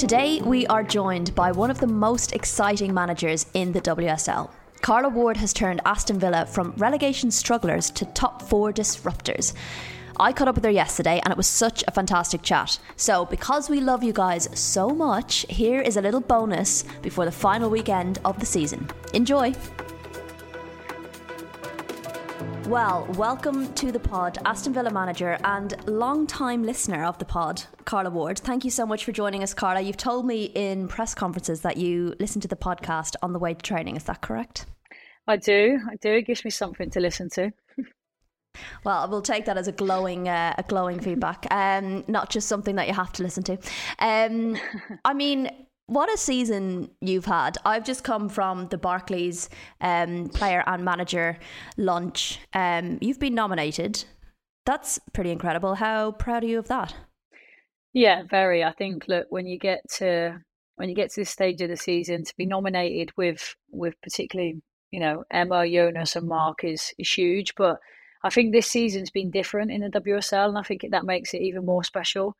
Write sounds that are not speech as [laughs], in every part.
Today, we are joined by one of the most exciting managers in the WSL. Carla Ward has turned Aston Villa from relegation strugglers to top four disruptors. I caught up with her yesterday and it was such a fantastic chat. So, because we love you guys so much, here is a little bonus before the final weekend of the season. Enjoy! Well, welcome to the pod, Aston Villa manager and long-time listener of the pod, Carla Ward. Thank you so much for joining us, Carla. You've told me in press conferences that you listen to the podcast on the way to training. Is that correct? I do. I do. It gives me something to listen to. [laughs] Well, we'll take that as a glowing, uh, a glowing feedback, um, not just something that you have to listen to. Um, I mean, what a season you've had. I've just come from the Barclays um, player and manager lunch. Um, you've been nominated. That's pretty incredible. How proud are you of that? Yeah, very. I think look when you get to when you get to this stage of the season to be nominated with with particularly you know Emma, Jonas, and Marc is is huge. But I think this season's been different in the WSL, and I think that makes it even more special.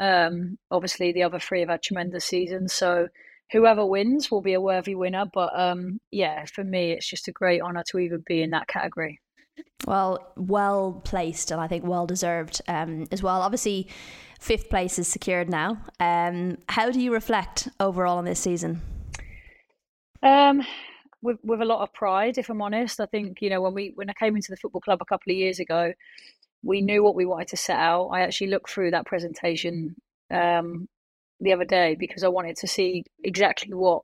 Um, obviously, the other three have had tremendous seasons, so whoever wins will be a worthy winner. But um, yeah, for me, it's just a great honour to even be in that category. Well, well placed, and I think well deserved um, as well. Obviously, fifth place is secured now. Um, how do you reflect overall on this season? Um, with with a lot of pride, if I'm honest. I think you know when we when I came into the football club a couple of years ago, we knew what we wanted to set out. I actually looked through that presentation um, the other day because I wanted to see exactly what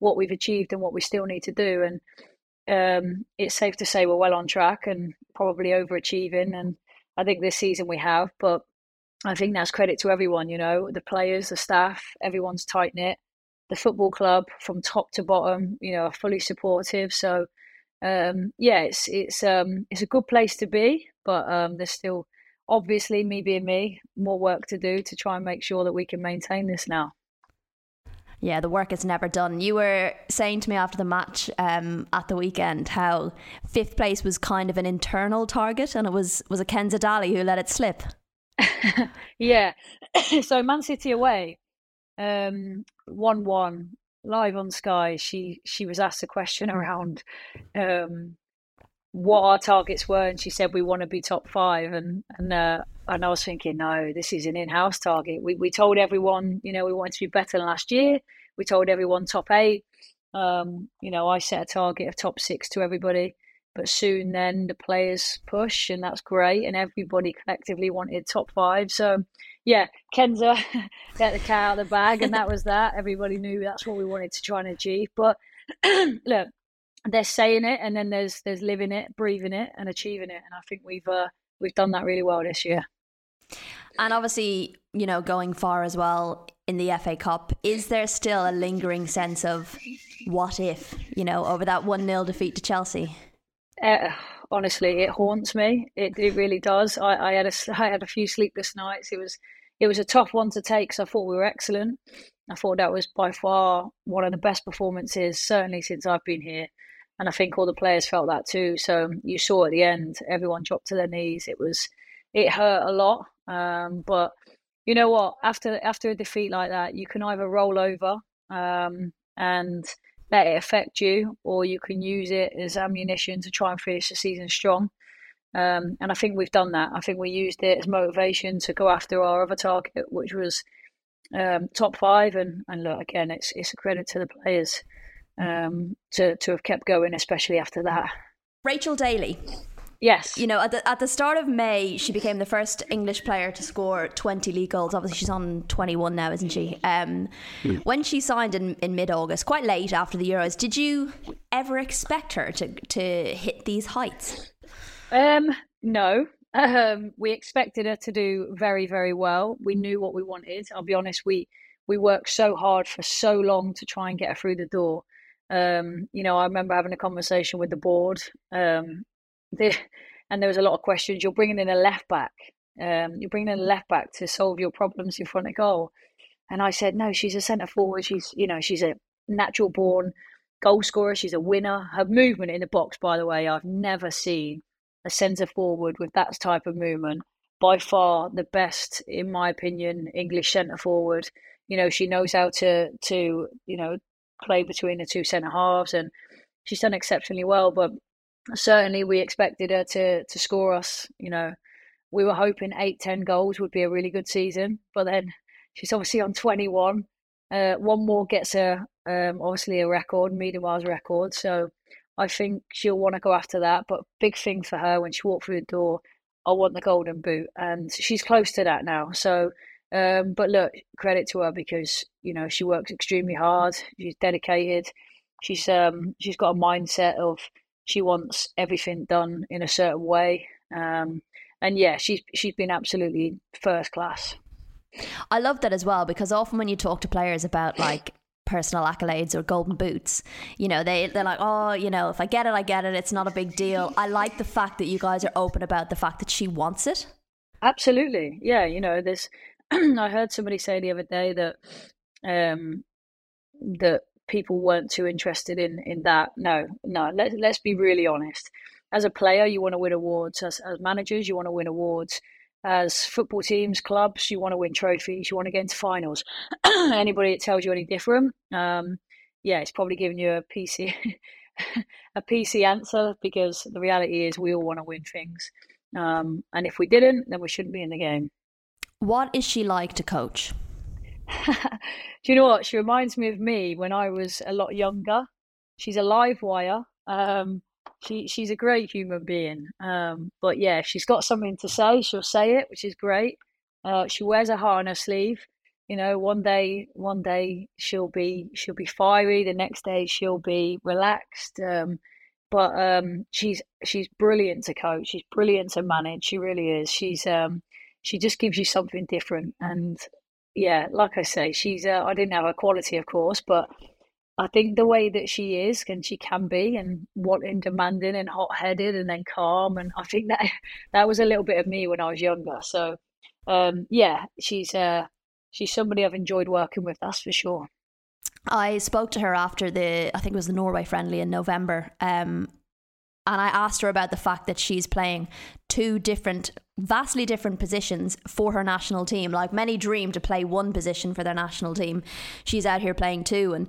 what we've achieved and what we still need to do. And um, it's safe to say we're well on track and probably overachieving. And I think this season we have, but I think that's credit to everyone. You know, the players, the staff, everyone's tight knit. The football club from top to bottom, you know, are fully supportive. So um, yeah, it's it's um, it's a good place to be, but um, there's still obviously me being me more work to do to try and make sure that we can maintain this now. Yeah, the work is never done. You were saying to me after the match um, at the weekend how fifth place was kind of an internal target, and it was was a Kenza Dali who let it slip. [laughs] yeah, [coughs] so Man City away, um, one one live on Sky, she she was asked a question [laughs] around um, what our targets were, and she said we want to be top five, and and uh, and I was thinking, no, this is an in-house target. We we told everyone, you know, we wanted to be better than last year. We told everyone top eight. Um, you know, I set a target of top six to everybody, but soon then the players push, and that's great, and everybody collectively wanted top five. So yeah, Kenza [laughs] get the cat out of the bag, and that was that. Everybody knew that's what we wanted to try and achieve. But [clears throat] look, there's saying it, and then there's there's living it, breathing it, and achieving it. And I think we've uh, we've done that really well this year. And obviously, you know, going far as well in the FA Cup, is there still a lingering sense of what if, you know, over that 1 0 defeat to Chelsea? Uh, honestly, it haunts me. It, it really does. I, I, had a, I had a few sleepless nights. It was it was a tough one to take because I thought we were excellent. I thought that was by far one of the best performances, certainly since I've been here. And I think all the players felt that too. So you saw at the end, everyone dropped to their knees. It was, it hurt a lot. Um, but you know what? After after a defeat like that, you can either roll over um, and let it affect you, or you can use it as ammunition to try and finish the season strong. Um, and I think we've done that. I think we used it as motivation to go after our other target, which was um, top five. And, and look, again, it's it's a credit to the players um, to to have kept going, especially after that. Rachel Daly. Yes. You know, at the, at the start of May, she became the first English player to score 20 league goals. Obviously, she's on 21 now, isn't she? Um, mm. When she signed in, in mid August, quite late after the Euros, did you ever expect her to, to hit these heights? Um, no. Um, we expected her to do very, very well. We knew what we wanted. I'll be honest, we, we worked so hard for so long to try and get her through the door. Um, you know, I remember having a conversation with the board um, the, and there was a lot of questions. You're bringing in a left back. Um, you're bringing in a left back to solve your problems in front of goal. And I said, no, she's a centre forward. She's, you know, she's a natural born goal scorer. She's a winner. Her movement in the box, by the way, I've never seen a centre forward with that type of movement. By far the best, in my opinion, English centre forward. You know, she knows how to to you know play between the two centre halves, and she's done exceptionally well. But certainly we expected her to to score us. You know, we were hoping eight, ten goals would be a really good season, but then she's obviously on twenty one. Uh, one more gets her um, obviously a record, Miles record. So I think she'll want to go after that. But big thing for her when she walked through the door, I want the golden boot, and she's close to that now. So. Um, but look, credit to her because you know she works extremely hard. She's dedicated. She's um, she's got a mindset of she wants everything done in a certain way. Um, and yeah, she's she's been absolutely first class. I love that as well because often when you talk to players about like personal accolades or golden boots, you know, they they're like, oh, you know, if I get it, I get it. It's not a big deal. I like the fact that you guys are open about the fact that she wants it. Absolutely, yeah. You know, there's. [clears throat] I heard somebody say the other day that um, that people weren't too interested in in that. No, no. Let let's be really honest. As a player, you want to win awards. As as managers, you want to win awards. As football teams, clubs, you want to win trophies. You want to get into finals. [clears throat] Anybody that tells you any different, um, yeah, it's probably giving you a PC [laughs] a PC answer because the reality is we all want to win things. Um, and if we didn't, then we shouldn't be in the game. What is she like to coach? [laughs] Do you know what? She reminds me of me when I was a lot younger. She's a live wire. Um, she she's a great human being. Um, but yeah, she's got something to say, she'll say it, which is great. Uh, she wears her heart on her sleeve. You know, one day, one day she'll be she'll be fiery. The next day she'll be relaxed. Um, but um, she's she's brilliant to coach. She's brilliant to manage. She really is. She's um, she just gives you something different, and yeah, like I say, she's. Uh, I didn't have her quality, of course, but I think the way that she is and she can be, and what wanting, demanding, and hot headed, and then calm, and I think that [laughs] that was a little bit of me when I was younger. So, um, yeah, she's uh, she's somebody I've enjoyed working with. That's for sure. I spoke to her after the, I think it was the Norway friendly in November, um, and I asked her about the fact that she's playing two different, vastly different positions for her national team. Like many dream to play one position for their national team, she's out here playing two. And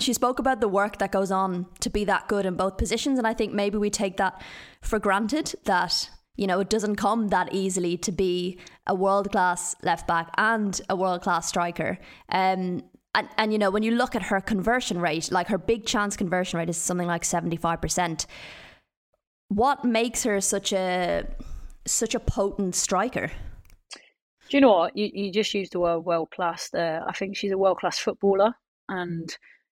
she spoke about the work that goes on to be that good in both positions. And I think maybe we take that for granted that you know, it doesn't come that easily to be a world class left back and a world class striker. Um, and, and, you know, when you look at her conversion rate, like her big chance conversion rate is something like 75% what makes her such a such a potent striker? Do you know what? You, you just used the word world class there. I think she's a world class footballer and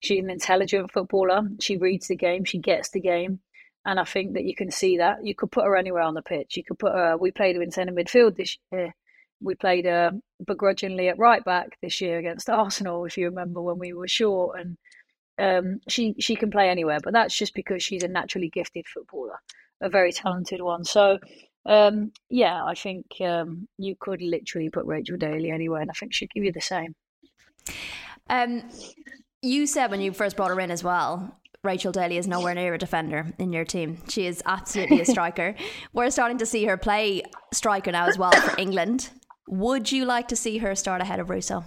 she's an intelligent footballer. She reads the game. She gets the game. And I think that you can see that. You could put her anywhere on the pitch. You could put her, we played her in centre midfield this year. We played her begrudgingly at right back this year against Arsenal, if you remember when we were short. And um, she, she can play anywhere, but that's just because she's a naturally gifted footballer, a very talented one. So, um, yeah, I think um, you could literally put Rachel Daly anywhere, and I think she'd give you the same. Um, you said when you first brought her in as well, Rachel Daly is nowhere near a defender in your team. She is absolutely a striker. [laughs] We're starting to see her play striker now as well for England. Would you like to see her start ahead of Russo?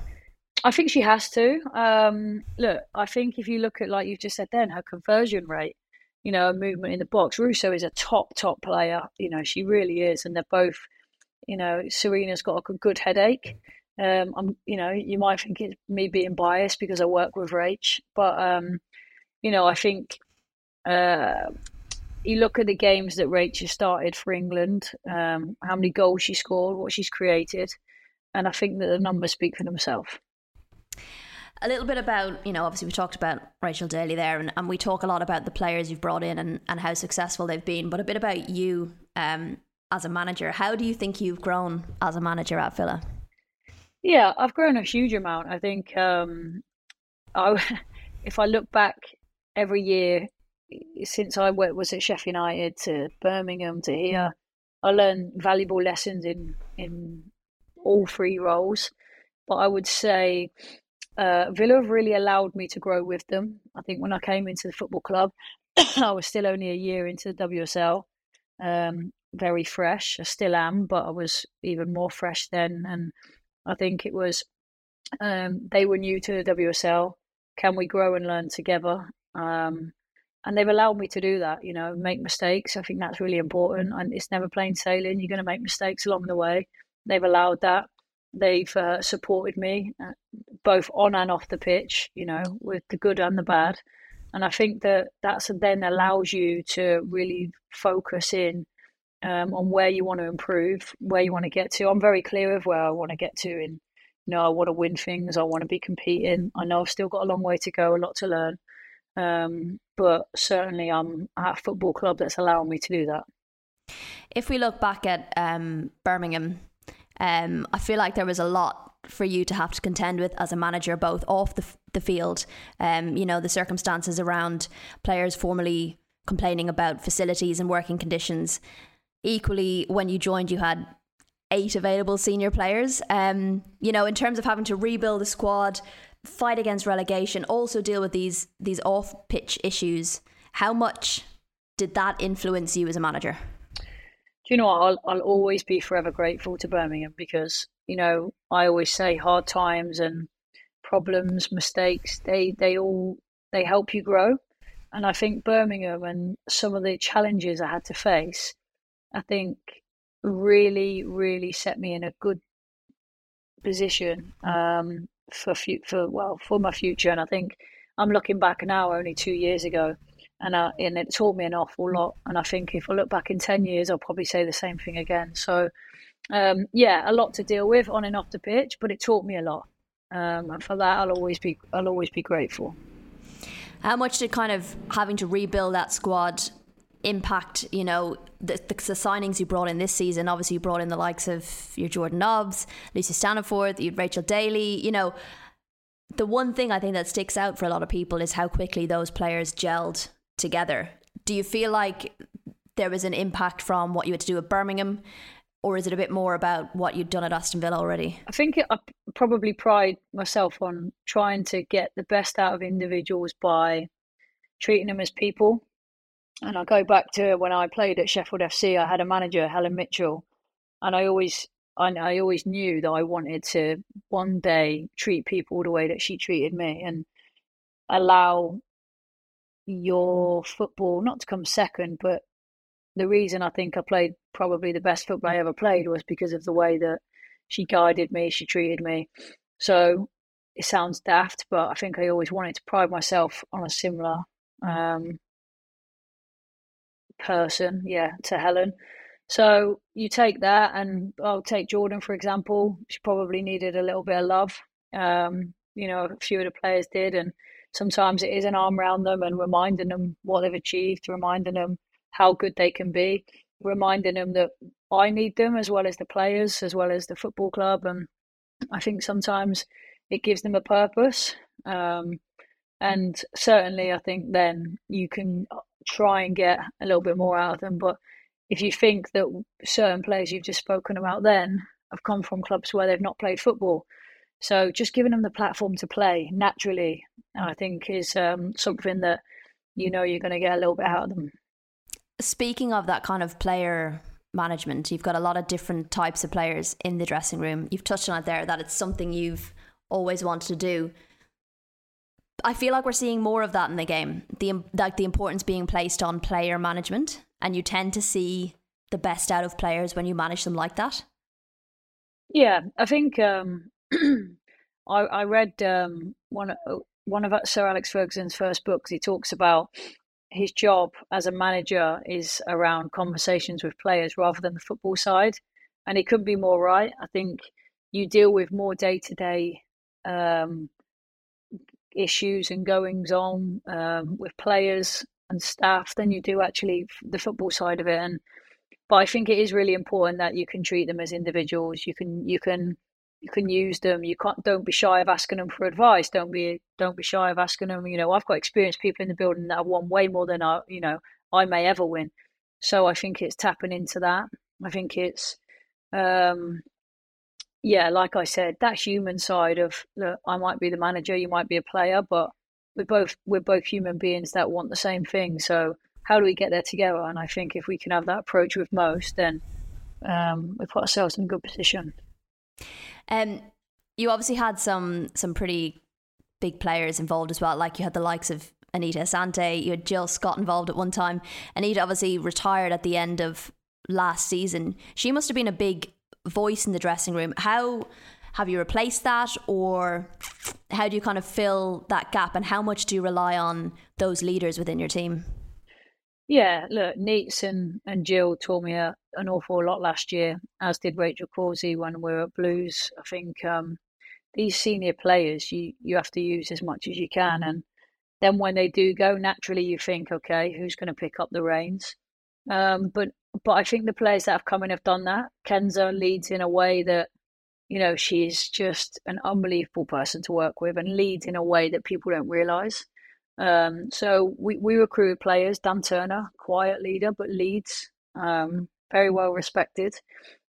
I think she has to. Um, look, I think if you look at, like you've just said then, her conversion rate, you know, movement in the box, Russo is a top, top player. You know, she really is. And they're both, you know, Sarina's got a good headache. Um, I'm, you know, you might think it's me being biased because I work with Rach, but um, you know, I think uh, you look at the games that Rachel started for England, um, how many goals she scored, what she's created, and I think that the numbers speak for themselves. A little bit about, you know, obviously we talked about Rachel Daly there, and, and we talk a lot about the players you've brought in and, and how successful they've been, but a bit about you um, as a manager. How do you think you've grown as a manager at Villa? Yeah, I've grown a huge amount. I think um, I, [laughs] if I look back every year since I was at Sheffield United to Birmingham to here, I learned valuable lessons in in all three roles. But I would say uh, Villa have really allowed me to grow with them. I think when I came into the football club, [coughs] I was still only a year into the WSL, um, very fresh. I still am, but I was even more fresh then. And I think it was um, they were new to the WSL. Can we grow and learn together? Um, and they've allowed me to do that, you know, make mistakes. I think that's really important. And it's never plain sailing. You're going to make mistakes along the way. They've allowed that. They've uh, supported me uh, both on and off the pitch, you know, with the good and the bad. And I think that that's then allows you to really focus in um, on where you want to improve, where you want to get to. I'm very clear of where I want to get to. And, you know, I want to win things. I want to be competing. I know I've still got a long way to go, a lot to learn. Um, but certainly, I'm at a football club that's allowing me to do that. If we look back at um, Birmingham, um, I feel like there was a lot for you to have to contend with as a manager, both off the, the field. Um, you know, the circumstances around players formally complaining about facilities and working conditions. Equally, when you joined, you had eight available senior players. Um, you know, in terms of having to rebuild the squad, fight against relegation, also deal with these these off pitch issues. How much did that influence you as a manager? Do you know what? I'll I'll always be forever grateful to Birmingham because you know I always say hard times and problems, mistakes, they they all they help you grow. And I think Birmingham and some of the challenges I had to face, I think really, really set me in a good position um, for for well for my future. And I think I'm looking back now, only two years ago, and I, and it taught me an awful lot. And I think if I look back in ten years, I'll probably say the same thing again. So um, yeah, a lot to deal with on and off the pitch, but it taught me a lot. Um, and for that, I'll always be I'll always be grateful. How much did kind of having to rebuild that squad impact, you know, the, the, the, signings you brought in this season? Obviously, you brought in the likes of your Jordan Nobbs, Lucy Staniforth, you Rachel Daly. You know, the one thing I think that sticks out for a lot of people is how quickly those players gelled together. Do you feel like there was an impact from what you had to do at Birmingham? Or is it a bit more about what you'd done at Aston Villa already? I think I probably pride myself on trying to get the best out of individuals by treating them as people and I go back to when I played at Sheffield FC. I had a manager, Helen Mitchell, and I always, I, I always knew that I wanted to one day treat people the way that she treated me, and allow your football not to come second, but the reason I think I played probably the best football I ever played was because of the way that she guided me, she treated me. So it sounds daft, but I think I always wanted to pride myself on a similar um, person, yeah, to Helen. So you take that, and I'll take Jordan for example. She probably needed a little bit of love. Um, you know, a few of the players did, and sometimes it is an arm around them and reminding them what they've achieved, reminding them how good they can be, reminding them that I need them as well as the players, as well as the football club. And I think sometimes it gives them a purpose. Um, and certainly, I think then you can try and get a little bit more out of them. But if you think that certain players you've just spoken about then have come from clubs where they've not played football, so just giving them the platform to play naturally, I think, is um, something that you know you're going to get a little bit out of them. Speaking of that kind of player management, you've got a lot of different types of players in the dressing room. You've touched on it there that it's something you've always wanted to do. I feel like we're seeing more of that in the game. The like the importance being placed on player management, and you tend to see the best out of players when you manage them like that. Yeah, I think um, [clears throat] I, I, read um, one uh, one of Sir Alex Ferguson's first books. He talks about his job as a manager is around conversations with players rather than the football side, and it couldn't be more right. I think you deal with more day to day issues and goings on um, with players and staff than you do actually the football side of it. And but I think it is really important that you can treat them as individuals. You can you can you can use them. You can't don't be shy of asking them for advice. Don't be don't be shy of asking them. You know, I've got experienced people in the building that have won way more than I you know I may ever win. So I think it's tapping into that. I think it's um, yeah, like I said, that human side of look, I might be the manager, you might be a player, but we're both we're both human beings that want the same thing. So how do we get there together? And I think if we can have that approach with most, then um, we put ourselves in a good position. Um, you obviously had some some pretty big players involved as well. Like you had the likes of Anita Asante, you had Jill Scott involved at one time. Anita obviously retired at the end of last season. She must have been a big voice in the dressing room. How have you replaced that, or how do you kind of fill that gap, and how much do you rely on those leaders within your team? Yeah, look, Neats and, and Jill taught me a, an awful lot last year, as did Rachel Corsie when we were at Blues. I think um, these senior players you, you have to use as much as you can. And then when they do go, naturally you think, okay, who's going to pick up the reins? Um, but but I think the players that have come in have done that. Kenza leads in a way that, you know, she's just an unbelievable person to work with and leads in a way that people don't realise. Um, so we, we recruited players. Dan Turner, quiet leader, but leads, um, very well respected.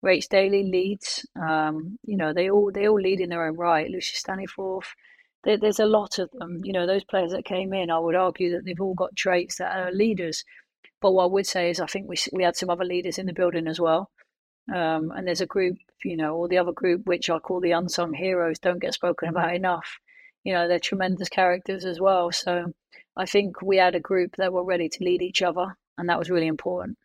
Rach Daly leads. Um, you know, they all they all lead in their own right. Lucia Staniforth. There, there's a lot of them. You know, those players that came in, I would argue that they've all got traits that are leaders. But what I would say is, I think we we had some other leaders in the building as well. Um, and there's a group, you know, or the other group, which I call the unsung heroes, don't get spoken about enough. You know, they're tremendous characters as well. So I think we had a group that were ready to lead each other, and that was really important.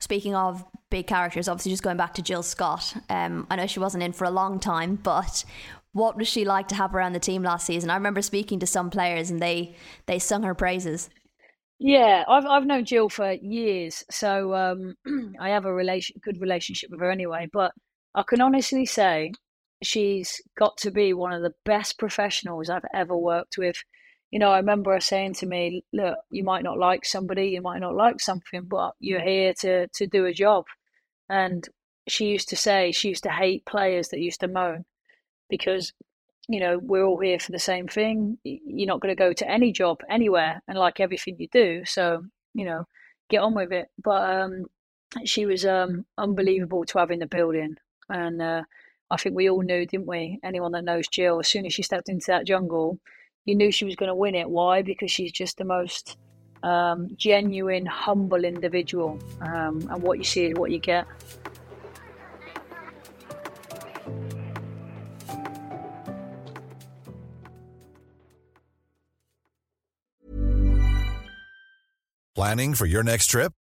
Speaking of big characters, obviously, just going back to Jill Scott, um, I know she wasn't in for a long time, but what was she like to have around the team last season? I remember speaking to some players, and they they sung her praises. Yeah, I've I've known Jill for years, so um, [clears throat] I have a relation good relationship with her anyway. But I can honestly say she's got to be one of the best professionals I've ever worked with. You know, I remember her saying to me, "Look, you might not like somebody, you might not like something, but you're here to to do a job." And she used to say she used to hate players that used to moan because you know, we're all here for the same thing. You're not going to go to any job anywhere and like everything you do. So, you know, get on with it. But um, she was um, unbelievable to have in the building. And uh, I think we all knew, didn't we? Anyone that knows Jill, as soon as she stepped into that jungle, you knew she was going to win it. Why? Because she's just the most um, genuine, humble individual. Um, and what you see is what you get. Planning for your next trip?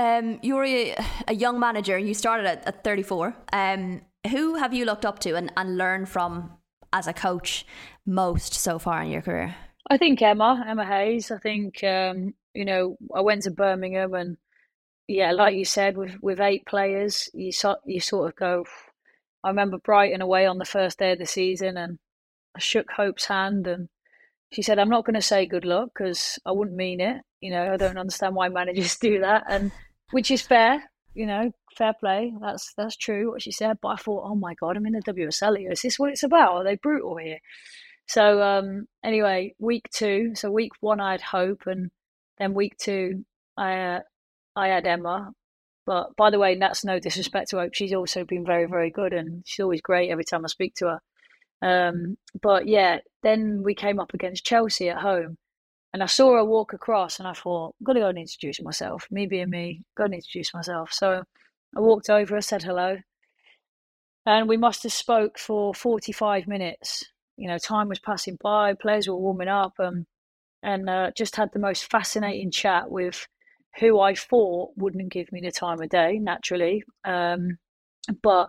Um, you're a, a young manager. You started at, at 34. Um, who have you looked up to and, and learned from as a coach most so far in your career? I think Emma, Emma Hayes. I think um, you know I went to Birmingham and yeah, like you said, with with eight players, you sort you sort of go. I remember Brighton away on the first day of the season, and I shook Hope's hand, and she said, "I'm not going to say good luck because I wouldn't mean it. You know, I don't understand why managers [laughs] do that, and which is fair. You know, fair play. That's that's true what she said. But I thought, oh my god, I'm in the WSL. Is this what it's about? Are they brutal here? So um, anyway, week two. So week one, I had Hope, and then week two, I uh, I had Emma. But by the way, that's no disrespect to Hope. She's also been very, very good, and she's always great every time I speak to her. Um, but yeah, then we came up against Chelsea at home, and I saw her walk across, and I thought, I'm gonna go and introduce myself. Me being me, go and introduce myself. So I walked over, I said hello, and we must have spoke for 45 minutes. You know, time was passing by, players were warming up, um, and uh, just had the most fascinating chat with who I thought wouldn't give me the time of day naturally, um, but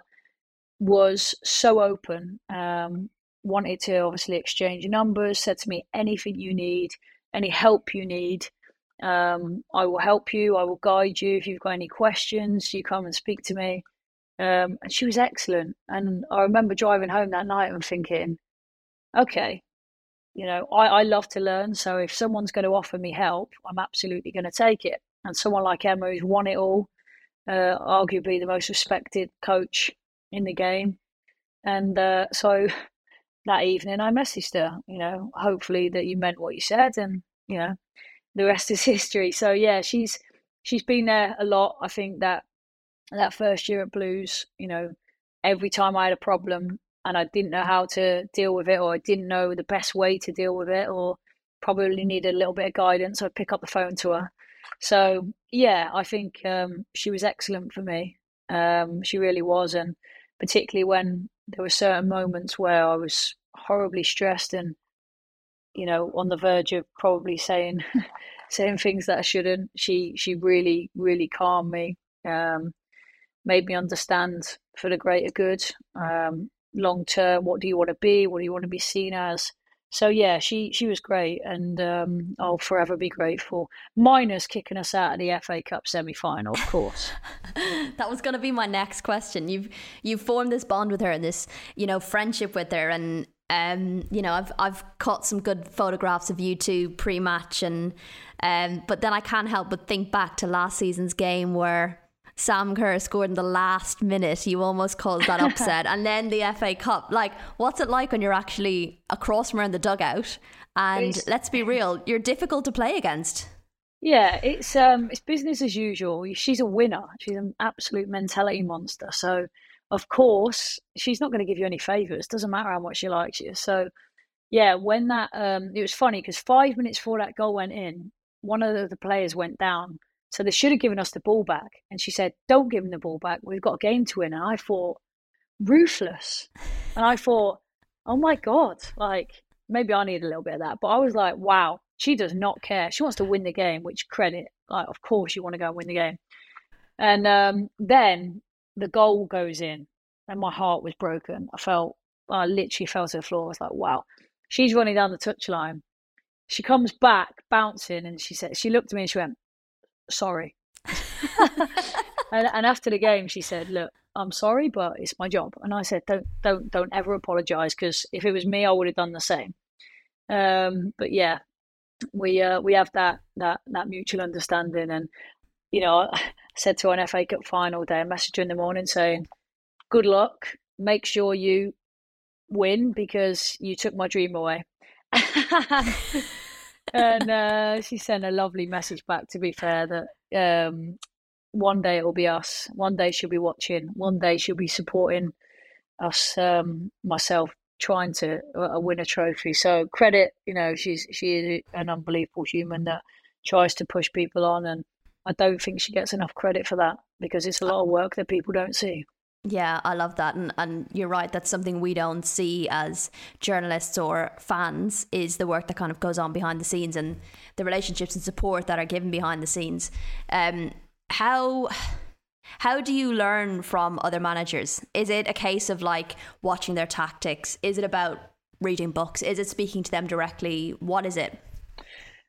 was so open. Um, wanted to obviously exchange numbers. Said to me, anything you need, any help you need, um, I will help you. I will guide you. If you've got any questions, you come and speak to me. Um, and she was excellent. And I remember driving home that night and thinking, okay, you know, I, I love to learn. So if someone's going to offer me help, I'm absolutely going to take it and someone like Emma who's won it all, uh, arguably the most respected coach in the game. And uh, so that evening I messaged her, you know, hopefully that you meant what you said and, you know, the rest is [laughs] history. So yeah, she's she's been there a lot. I think that that first year at Blues, you know, every time I had a problem and I didn't know how to deal with it or I didn't know the best way to deal with it or probably needed a little bit of guidance, I'd pick up the phone to her so yeah, I think um, she was excellent for me. Um, she really was, and particularly when there were certain moments where I was horribly stressed and you know on the verge of probably saying [laughs] saying things that I shouldn't. She she really really calmed me, um, made me understand for the greater good, um, long term. What do you want to be? What do you want to be seen as? So yeah, she she was great, and um, I'll forever be grateful. Minus kicking us out of the FA Cup semi final, of course. [laughs] that was going to be my next question. You've you've formed this bond with her and this you know friendship with her, and um, you know I've I've caught some good photographs of you two pre match, and um, but then I can't help but think back to last season's game where Sam Kerr scored in the last minute. You almost caused that [laughs] upset. and then the FA Cup. Like, what's it like when you're actually across from her in the dugout? And it's, let's be real, you're difficult to play against. Yeah, it's um, it's business as usual. She's a winner. She's an absolute mentality monster. So, of course, she's not going to give you any favors. Doesn't matter how much she likes you. So, yeah, when that um, it was funny because five minutes before that goal went in, one of the players went down so they should have given us the ball back. And she said, Don't give them the ball back. We've got a game to win. And I thought, ruthless. And I thought, oh my God, like maybe I need a little bit of that. But I was like, wow, she does not care. She wants to win the game, which credit. Like, of course you want to go and win the game. And um, then the goal goes in, and my heart was broken. I felt, I literally fell to the floor. I was like, wow. She's running down the touchline. She comes back bouncing, and she said, she looked at me and she went, sorry. [laughs] and, and after the game, she said, "Look, I'm sorry, but it's my job." And I said, "Don't, don't, don't ever apologize because if it was me, I would have done the same." Um, but yeah, we uh, we have that that that mutual understanding, and you know, I [laughs] said to an FA Cup final day, a message in the morning saying, "Good luck. Make sure you win because you took my dream away." [laughs] and uh, she sent a lovely message back. To be fair, that um, one day it will be us. One day she'll be watching. One day she'll be supporting us. Um, myself trying to uh, win a trophy. So credit, you know, she's she is an unbelievable human that tries to push people on, and I don't think she gets enough credit for that. because it's a lot of work that people don't see. Yeah, I love that. And, and you're right, that's something we don't see as journalists or fans is the work that kind of goes on behind the scenes and the relationships and support that are given behind the scenes. Um, how how do you learn from other managers? Is it a case of like watching their tactics? Is it about reading books? Is it speaking to them directly? What is it?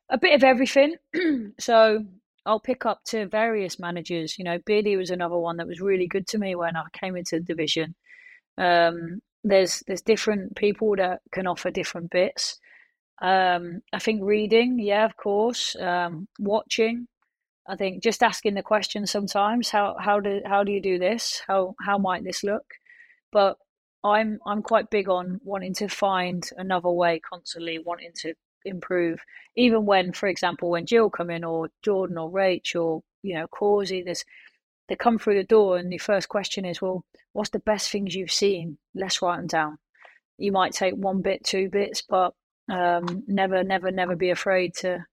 A bit of everything. [clears throat] so I'll pick up to various managers. You know, Beardy was another one that was really good to me when I came into the division. Um, there's there's different people that can offer different bits. Um, I think reading, yeah, of course. Um, watching, I think just asking the question sometimes. How how do how do you do this? How how might this look? But I'm I'm quite big on wanting to find another way constantly, wanting to improve. Even when, for example, when Jill come in or Jordan or Rach or you know Corsie, this they come through the door and the first question is, well, what's the best things you've seen? Let's write them down. You might take one bit, two bits, but um, never, never, never be afraid to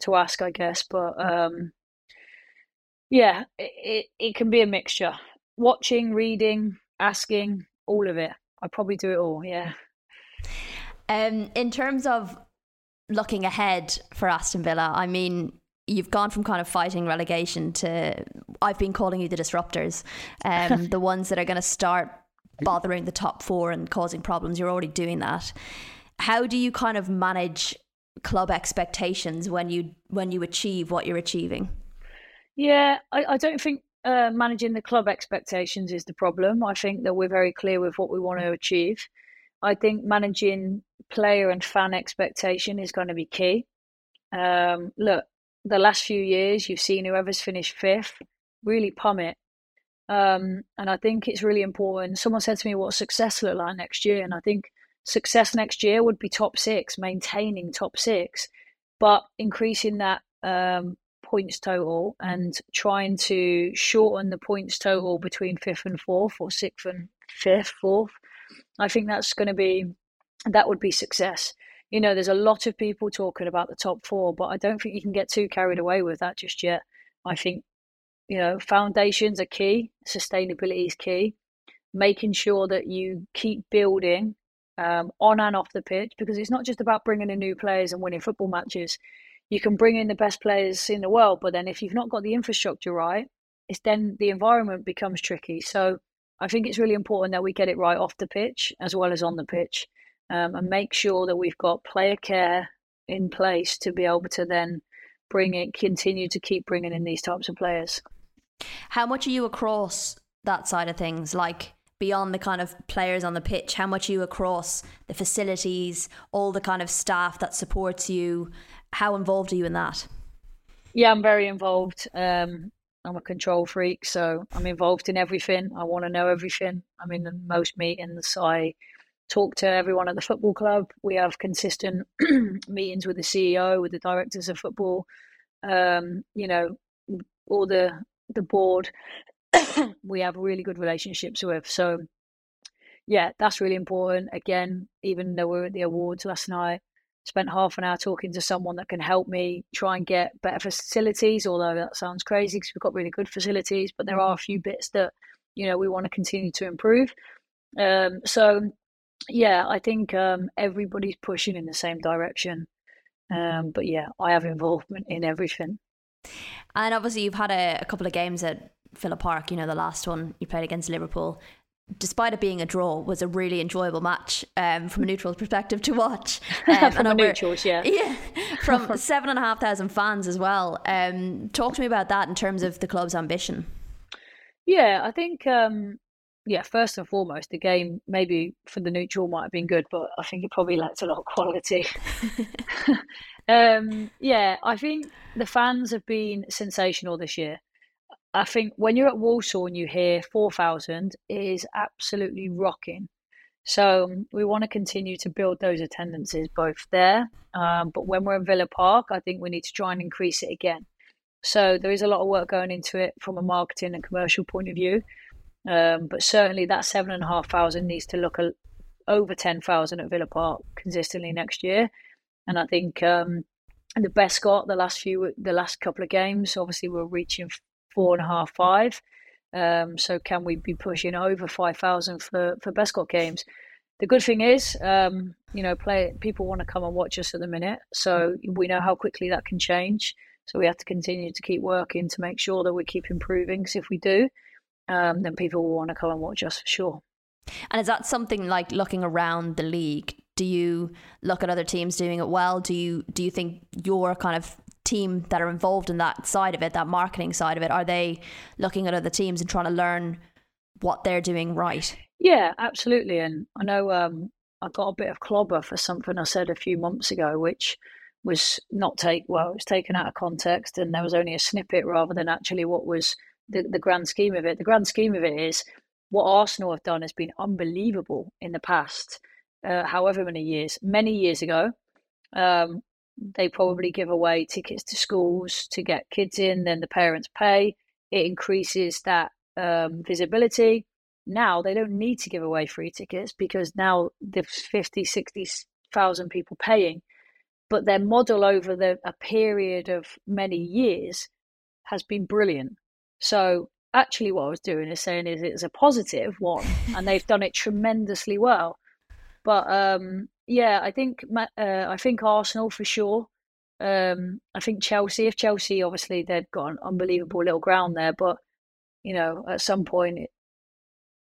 to ask, I guess. But um, yeah, it, it, it can be a mixture. Watching, reading, asking, all of it. I probably do it all. Yeah. Um, in terms of looking ahead for Aston Villa, I mean, you've gone from kind of fighting relegation to I've been calling you the disruptors, um, [laughs] the ones that are going to start bothering the top four and causing problems. You're already doing that. How do you kind of manage club expectations when you when you achieve what you're achieving? Yeah, I, I don't think uh, managing the club expectations is the problem. I think that we're very clear with what we want to achieve. I think managing player and fan expectation is going to be key. Um, look, the last few years, you've seen whoever's finished fifth really plummet. Um, and I think it's really important. Someone said to me, what success look like next year? And I think success next year would be top six, maintaining top six, but increasing that um, points total and trying to shorten the points total between fifth and fourth or sixth and fifth, fourth. I think that's going to be, that would be success. You know, there's a lot of people talking about the top four, but I don't think you can get too carried away with that just yet. I think, you know, foundations are key, sustainability is key, making sure that you keep building um, on and off the pitch because it's not just about bringing in new players and winning football matches you can bring in the best players in the world, but then if you've not got the infrastructure right, it's then the environment becomes tricky. So I think it's really important that we get it right off the pitch as well as on the pitch, um, and make sure that we've got player care in place to be able to then bring it, continue to keep bringing in these types of players. How much are you across that side of things? Like beyond the kind of players on the pitch, how much are you across the facilities, all the kind of staff that supports you? How involved are you in that? Yeah, I'm very involved. Um, I'm a control freak, so I'm involved in everything. I want to know everything. I'm in the most meetings. I talk to everyone at the football club. We have consistent [clears throat] meetings with the CEO, with the directors of football. Um, you know, all the the board. [coughs] we have really good relationships with. So, yeah, that's really important. Again, even though we are at the awards last night, spent half an hour talking to someone that can help me try and get better facilities although that sounds crazy because we've got really good facilities but there are a few bits that you know we want to continue to improve um, so yeah i think um, everybody's pushing in the same direction um, but yeah i have involvement in everything and obviously you've had a, a couple of games at Villa Park, you know, the last one you played against Liverpool despite it being a draw, was a really enjoyable match um, from a neutral perspective to watch. [laughs] Um, from a neutrals, yeah. [laughs] Yeah, from [laughs] seven and a half thousand fans as well. Um, talk to me about that in terms of the club's ambition. Yeah, I think, um, yeah, first and foremost, the game maybe for the neutral might have been good, but I think it probably lacked a lot of quality. [laughs] [laughs] Um, yeah, I think the fans have been sensational this year. I think when you're at Walsall and you hear 4,000, it is absolutely rocking. So um, we want to continue to build those attendances both there, um, but when we're in Villa Park, I think we need to try and increase it again. So there is a lot of work going into it from a marketing and commercial point of view, um, but certainly that seven and a half thousand needs to look a, over ten thousand at Villa Park consistently next year, and I think um, the best got the last few the last couple of games. Obviously, we're reaching four and a half, five. Um, so can we be pushing over five thousand for for Bescot games? The good thing is, um, you know, play people want to come and watch us at the minute, so we know how quickly that can change. So we have to continue to keep working to make sure that we keep improving. Because if we do, um, then people will want to come and watch us for sure. And is that something like looking around the league? Do you look at other teams doing it well? Do you do you think your kind of team that are involved in that side of it, that marketing side of it, are they looking at other teams and trying to learn what they're doing right? Yeah, absolutely. And I know um, I got a bit of clobber for something I said a few months ago, which was not take well, it was taken out of context, and there was only a snippet rather than actually what was the, the grand scheme of it. The grand scheme of it is what Arsenal have done has been unbelievable in the past, uh, however many years. Many years ago, um, they probably give away tickets to schools to get kids in, then the parents pay. It increases that um, visibility. Now they don't need to give away free tickets because now there's 50, 60,000 people paying. But their model over the, a period of many years has been brilliant. So actually what I was doing is saying is it's a positive one, and they've done it tremendously well. But um, yeah, I think uh, I think Arsenal for sure. Um, I think Chelsea. If Chelsea, obviously, they've got an unbelievable little ground there, but you know, at some point it,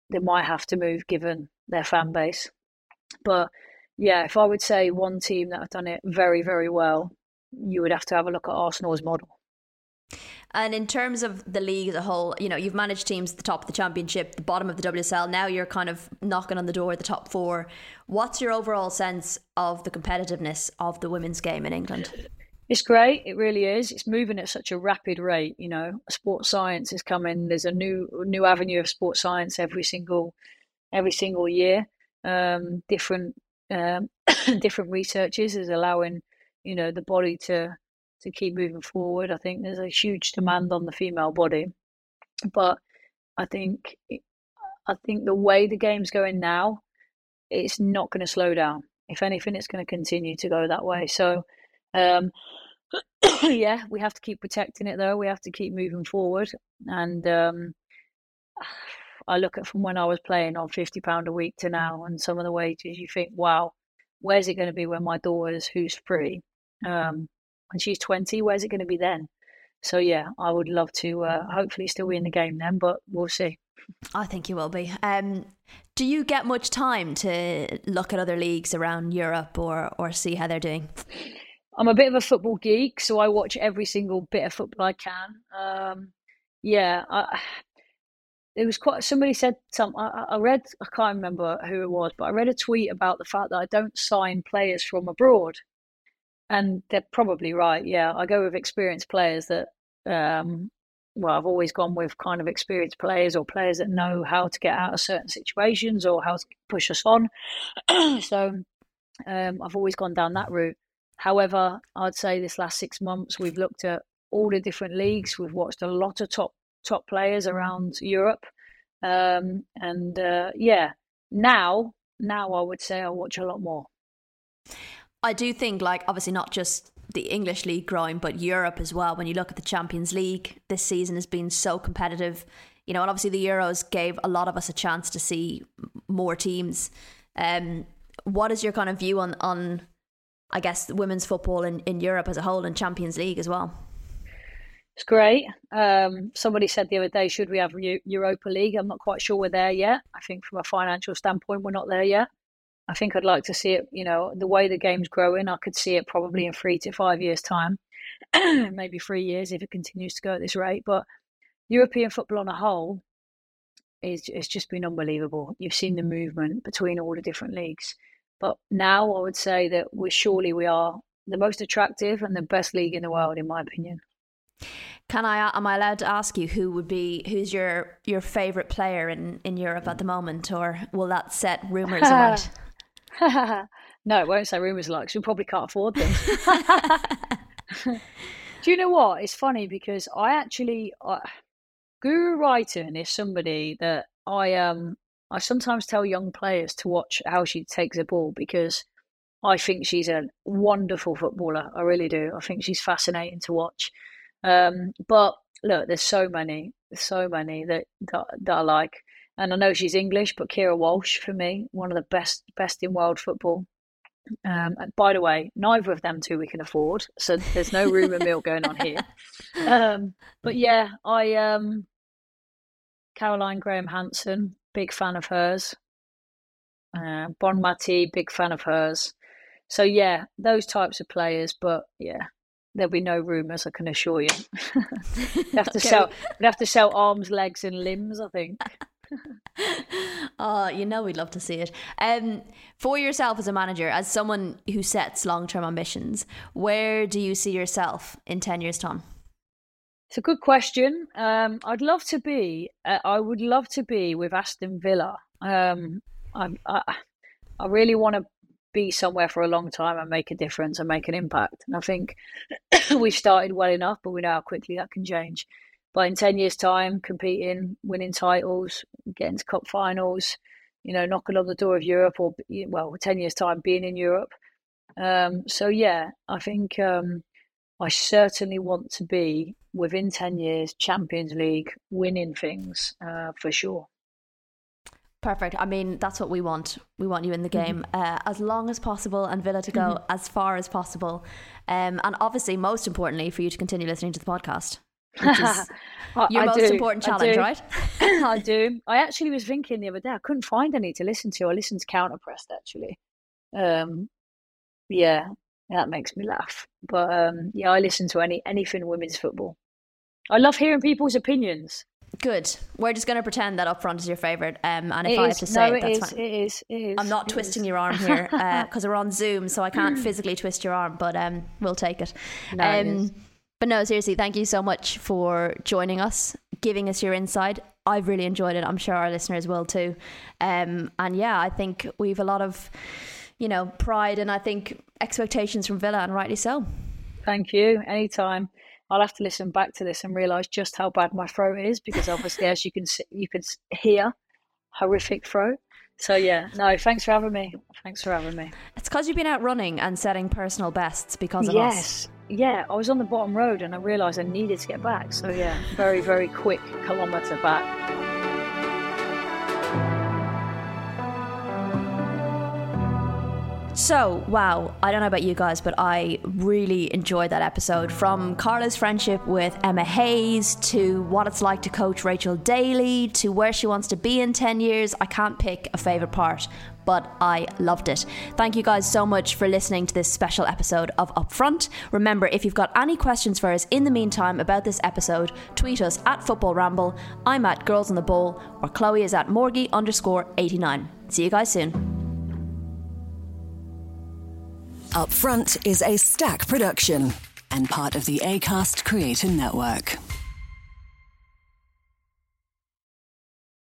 they might have to move given their fan base. But yeah, if I would say one team that have done it very, very well, you would have to have a look at Arsenal's model. And in terms of the league as a whole, you know, you've managed teams at the top of the championship, the bottom of the WSL. Now you're kind of knocking on the door of the top four. What's your overall sense of the competitiveness of the women's game in England? It's great. It really is. It's moving at such a rapid rate. You know, sports science is coming. There's a new new avenue of sports science every single every single year. Um, different um, [coughs] different researchers is allowing you know the body to to keep moving forward. I think there's a huge demand on the female body, but I think I think the way the game's going now, it's not going to slow down. If anything, it's going to continue to go that way. So, um, [coughs] yeah, we have to keep protecting it though. We have to keep moving forward. And um, [sighs] I look at from when I was playing on fifty pound a week to now, and some of the wages. You think, wow, where's it going to be when my daughter's who's free? Um, when she's 20, where's it going to be then? So yeah, I would love to uh, hopefully still be in the game then, but we'll see. I think you will be. Um, do you get much time to look at other leagues around Europe or or see how they're doing? I'm a bit of a football geek, so I watch every single bit of football I can. Um, yeah, I, it was quite. Somebody said some. I, I read. I can't remember who it was, but I read a tweet about the fact that I don't sign players from abroad and they're probably right. Yeah, I go with experienced players that. Um, well, I've always gone with kind of experienced players or players that know how to get out of certain situations or how to push us on. [clears throat] so um, I've always gone down that route. However, I'd say this last six months we've looked at all the different leagues. We've watched a lot of top top players around Europe, um, and uh, yeah, now now I would say I watch a lot more. I do think, like, obviously not just the English league growing, but Europe as well. When you look at the Champions League, this season has been so competitive. You know, and obviously the Euros gave a lot of us a chance to see more teams. Um, what is your kind of view on, on I guess, women's football in, in Europe as a whole and Champions League as well? It's great. Um, somebody said the other day, should we have Europa League? I'm not quite sure we're there yet. I think from a financial standpoint, we're not there yet. I think I'd like to see it, you know, the way the game's growing, I could see it probably in three to five years' time, [clears throat] maybe three years if it continues to go at this rate. But European football on a whole is it's just been unbelievable. You've seen the movement between all the different leagues. But now I would say that we surely we are the most attractive and the best league in the world, in my opinion. Can I? Am I allowed to ask you who would be who's your your favorite player in in Europe at the moment, or will that set rumors alight? [laughs] [laughs] no, it won't say rumours like we probably can't afford them. [laughs] [laughs] Do you know what? It's funny because I actually uh, Guro Reiten is somebody that I um I sometimes tell young players to watch how she takes a ball because I think she's a wonderful footballer. I really do. I think she's fascinating to watch. Um, but look, there's so many, so many that, that that I like, and I know she's English, but Keira Walsh for me, one of the best best in world football. Um, by the way, neither of them two we can afford, so there's no rumour mill [laughs] going on here. Um, but yeah, I um, Caroline Graham Hansen, big fan of hers. Uh, Bonmati, big fan of hers. So yeah, those types of players. But yeah, there'll be no rumours. I can assure you. [laughs] we have to [laughs] okay. sell. We have to sell arms, legs, and limbs. I think. [laughs] oh, you know we'd love to see it. Um, for yourself as a manager, as someone who sets long-term ambitions, where do you see yourself in ten years' time? It's a good question. Um, I'd love to be. Uh, I would love to be with Aston Villa. Um, I, I, I really want to be somewhere for a long time and make a difference and make an impact. And I think [clears throat] we started well enough, but we know how quickly that can change. But in 10 years' time, competing, winning titles, getting to cup finals, you know, knocking on the door of Europe or, well, 10 years' time, being in Europe. Um, so, yeah, I think um, I certainly want to be within 10 years, Champions League, winning things uh, for sure. Perfect. I mean, that's what we want. We want you in the game mm-hmm. uh, as long as possible and Villa to go mm-hmm. as far as possible. Um, and obviously, most importantly, for you to continue listening to the podcast. Which is [laughs] your I most do. important challenge, I right? [laughs] I do. I actually was thinking the other day, I couldn't find any to listen to. I listened to Counterpressed actually. Um, yeah, that makes me laugh. But um, yeah, I listen to any anything women's football. I love hearing people's opinions. Good. We're just going to pretend that up front is your favourite. Um, and if it I have to say no, it, that's is, fine. It is. It is. I'm not twisting is. your arm here because uh, [laughs] we're on Zoom, so I can't [clears throat] physically twist your arm, but um, we'll take it. No, um, it but no, seriously, thank you so much for joining us, giving us your insight. I've really enjoyed it. I'm sure our listeners will too. Um, and yeah, I think we've a lot of, you know, pride and I think expectations from Villa, and rightly so. Thank you. Anytime. I'll have to listen back to this and realize just how bad my throat is because obviously, as you can see, you can hear, horrific throat. So yeah, no, thanks for having me. Thanks for having me. It's because you've been out running and setting personal bests because of yes. us. Yes. Yeah, I was on the bottom road and I realised I needed to get back. So yeah, very very quick kilometre back. So, wow, I don't know about you guys, but I really enjoyed that episode. From Carla's friendship with Emma Hayes to what it's like to coach Rachel Daly to where she wants to be in 10 years. I can't pick a favourite part, but I loved it. Thank you guys so much for listening to this special episode of Upfront. Remember, if you've got any questions for us in the meantime about this episode, tweet us at Football Ramble. I'm at Girls on the Ball, or Chloe is at Morgie underscore 89. See you guys soon. Upfront is Acast production and part of the ACAST Creator Network.